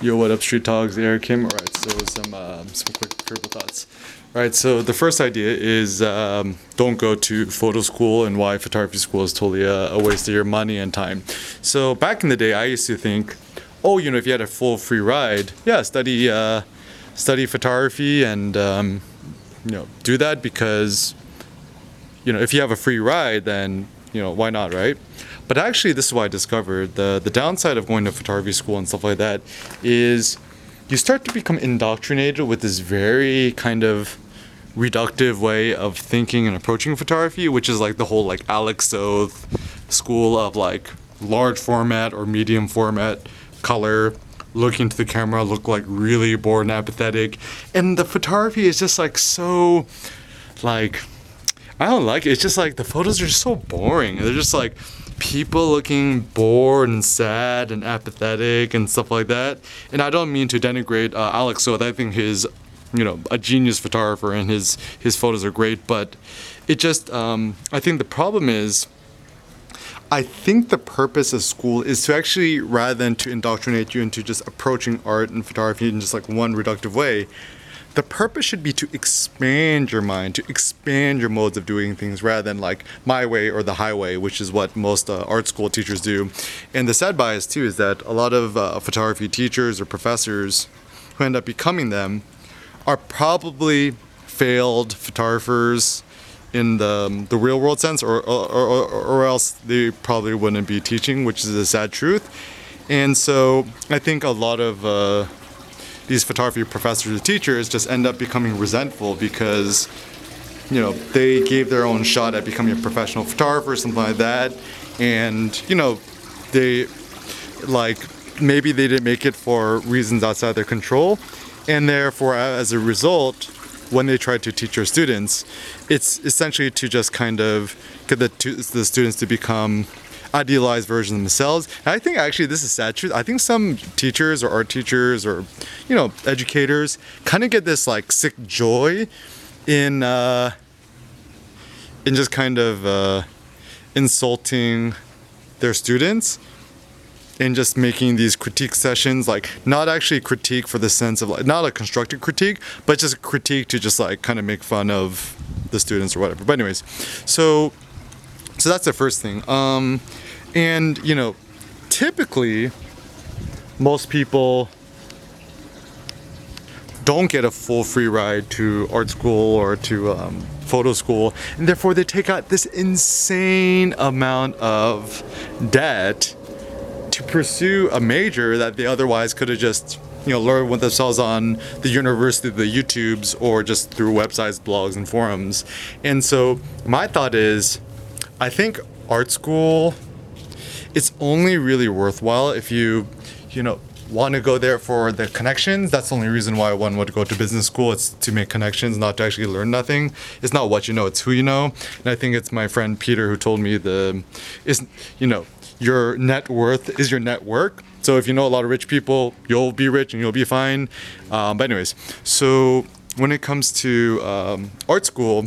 Yo, what up, Street Talks? Eric Kim. All right, so some um, some quick triple thoughts. All right, so the first idea is um, don't go to photo school and why photography school is totally a, a waste of your money and time. So back in the day, I used to think, oh, you know, if you had a full free ride, yeah, study uh, study photography and um, you know do that because you know if you have a free ride, then you know why not, right? But actually, this is what I discovered. The the downside of going to photography school and stuff like that is you start to become indoctrinated with this very kind of reductive way of thinking and approaching photography, which is like the whole like Alec Soth school of like large format or medium format color looking to the camera look like really bored and apathetic. And the photography is just like so like i don't like it. It's just like the photos are just so boring. They're just like people looking bored and sad and apathetic and stuff like that. And i don't mean to denigrate uh, Alec Soth i think his you know a genius photographer and his his photos are great but it just um, i think the problem is I think the purpose of school is to actually, rather than to indoctrinate you into just approaching art and photography in just like one reductive way, the purpose should be to expand your mind, to expand your modes of doing things rather than like my way or the highway, which is what most uh, art school teachers do. And the sad bias too is that a lot of uh, photography teachers or professors who end up becoming them are probably failed photographers in the, um, the real world sense, or, or, or, or else they probably wouldn't be teaching, which is a sad truth. And so I think a lot of uh, these photography professors or teachers just end up becoming resentful because you know they gave their own shot at becoming a professional photographer, or something like that, and you know they like maybe they didn't make it for reasons outside their control, and therefore as a result when they try to teach your students, it's essentially to just kind of get the, the students to become idealized version of themselves. And I think actually this is sad truth. I think some teachers or art teachers or you know educators kind of get this like sick joy in uh, in just kind of uh, insulting their students in just making these critique sessions like not actually critique for the sense of like not a constructive critique but just a critique to just like kind of make fun of the students or whatever but anyways so so that's the first thing um and you know typically most people don't get a full free ride to art school or to um, photo school. And therefore they take out this insane amount of debt to pursue a major that they otherwise could have just you know learned with themselves on the university the youtubes or just through websites blogs and forums. And so my thought is i think art school it's only really worthwhile if you you know want to go there for the connections that's the only reason why one would go to business school it's to make connections not to actually learn nothing it's not what you know it's who you know and i think it's my friend peter who told me the is you know your net worth is your network. So if you know a lot of rich people, you'll be rich and you'll be fine. Um, but anyways, so when it comes to um, art school,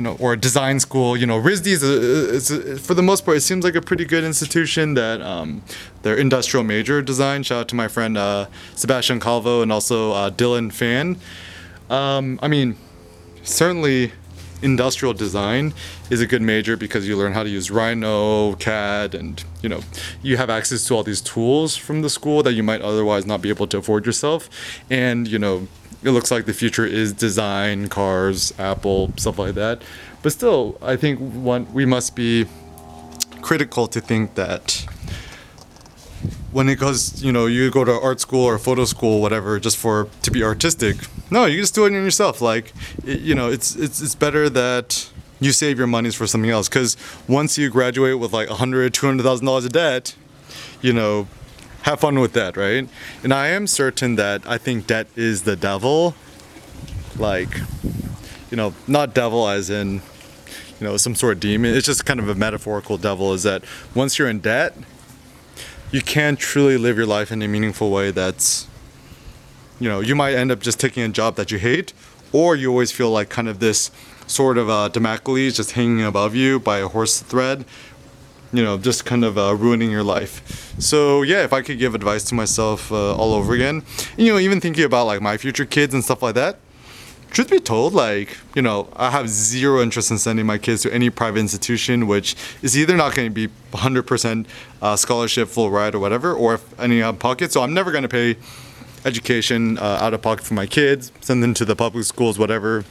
you know, or design school, you know, RISD is, a, is a, for the most part, it seems like a pretty good institution that um, they're industrial major design. Shout out to my friend uh, Sebastian Calvo and also uh, Dylan Fan. Um, I mean, certainly industrial design is a good major because you learn how to use Rhino, CAD, and you know you have access to all these tools from the school that you might otherwise not be able to afford yourself. And you know it looks like the future is design, cars, Apple, stuff like that. But still, I think one we must be critical to think that when it goes, you know, you go to art school or photo school, whatever, just for to be artistic. No, you just do it in yourself. Like, it, you know, it's it's it's better that you save your monies for something else. Because once you graduate with like a hundred, two hundred thousand dollars of debt, you know, have fun with that, right? And I am certain that I think debt is the devil. Like, you know, not devil as in, you know, some sort of demon. It's just kind of a metaphorical devil. Is that once you're in debt you can't truly live your life in a meaningful way that's you know you might end up just taking a job that you hate or you always feel like kind of this sort of uh, Damocles just hanging above you by a horse thread you know, just kind of uh, ruining your life. So yeah, if I could give advice to myself uh, all over again, you know, even thinking about like my future kids and stuff like that. Truth be told, like you know, I have zero interest in sending my kids to any private institution, which is either not going to be 100% uh, scholarship, full ride, or whatever, or if any out of pocket. So I'm never going to pay education uh, out of pocket for my kids, send them to the public schools, whatever.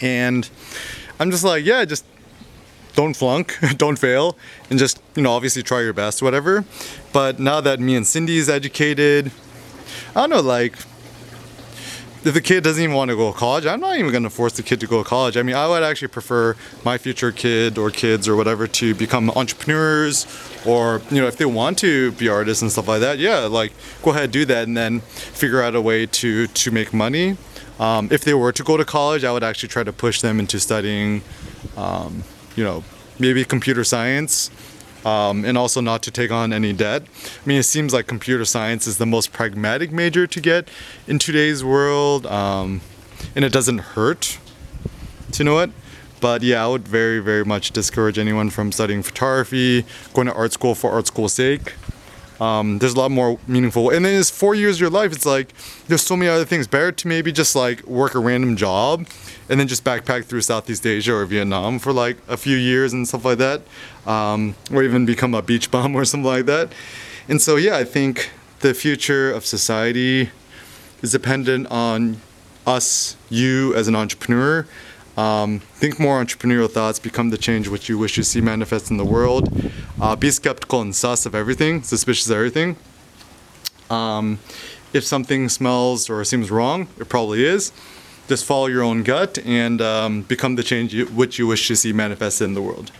And I'm just like, yeah, just don't flunk, don't fail, and just you know obviously try your best, whatever. But now that me and Cindy is educated, I don't know, like if the kid doesn't even want to go to college, I'm not even going to force the kid to go to college. I mean, I would actually prefer my future kid or kids or whatever to become entrepreneurs or, you know, if they want to be artists and stuff like that, yeah, like go ahead, do that and then figure out a way to, to make money. Um, if they were to go to college, I would actually try to push them into studying, um, you know, maybe computer science um, and also not to take on any debt. I mean, it seems like computer science is the most pragmatic major to get in today's world, um, and it doesn't hurt to know it. But yeah, I would very, very much discourage anyone from studying photography, going to art school for art school's sake. Um, there's a lot more meaningful. And then it's four years of your life. It's like there's so many other things. Better to maybe just like work a random job and then just backpack through Southeast Asia or Vietnam for like a few years and stuff like that, um, or even become a beach bum or something like that. And so yeah, I think the future of society is dependent on us, you as an entrepreneur. Um, think more entrepreneurial thoughts, become the change which you wish to see manifest in the world. Uh, be skeptical and sus of everything, suspicious of everything. Um, if something smells or seems wrong, it probably is. Just follow your own gut and um, become the change you, which you wish to see manifested in the world.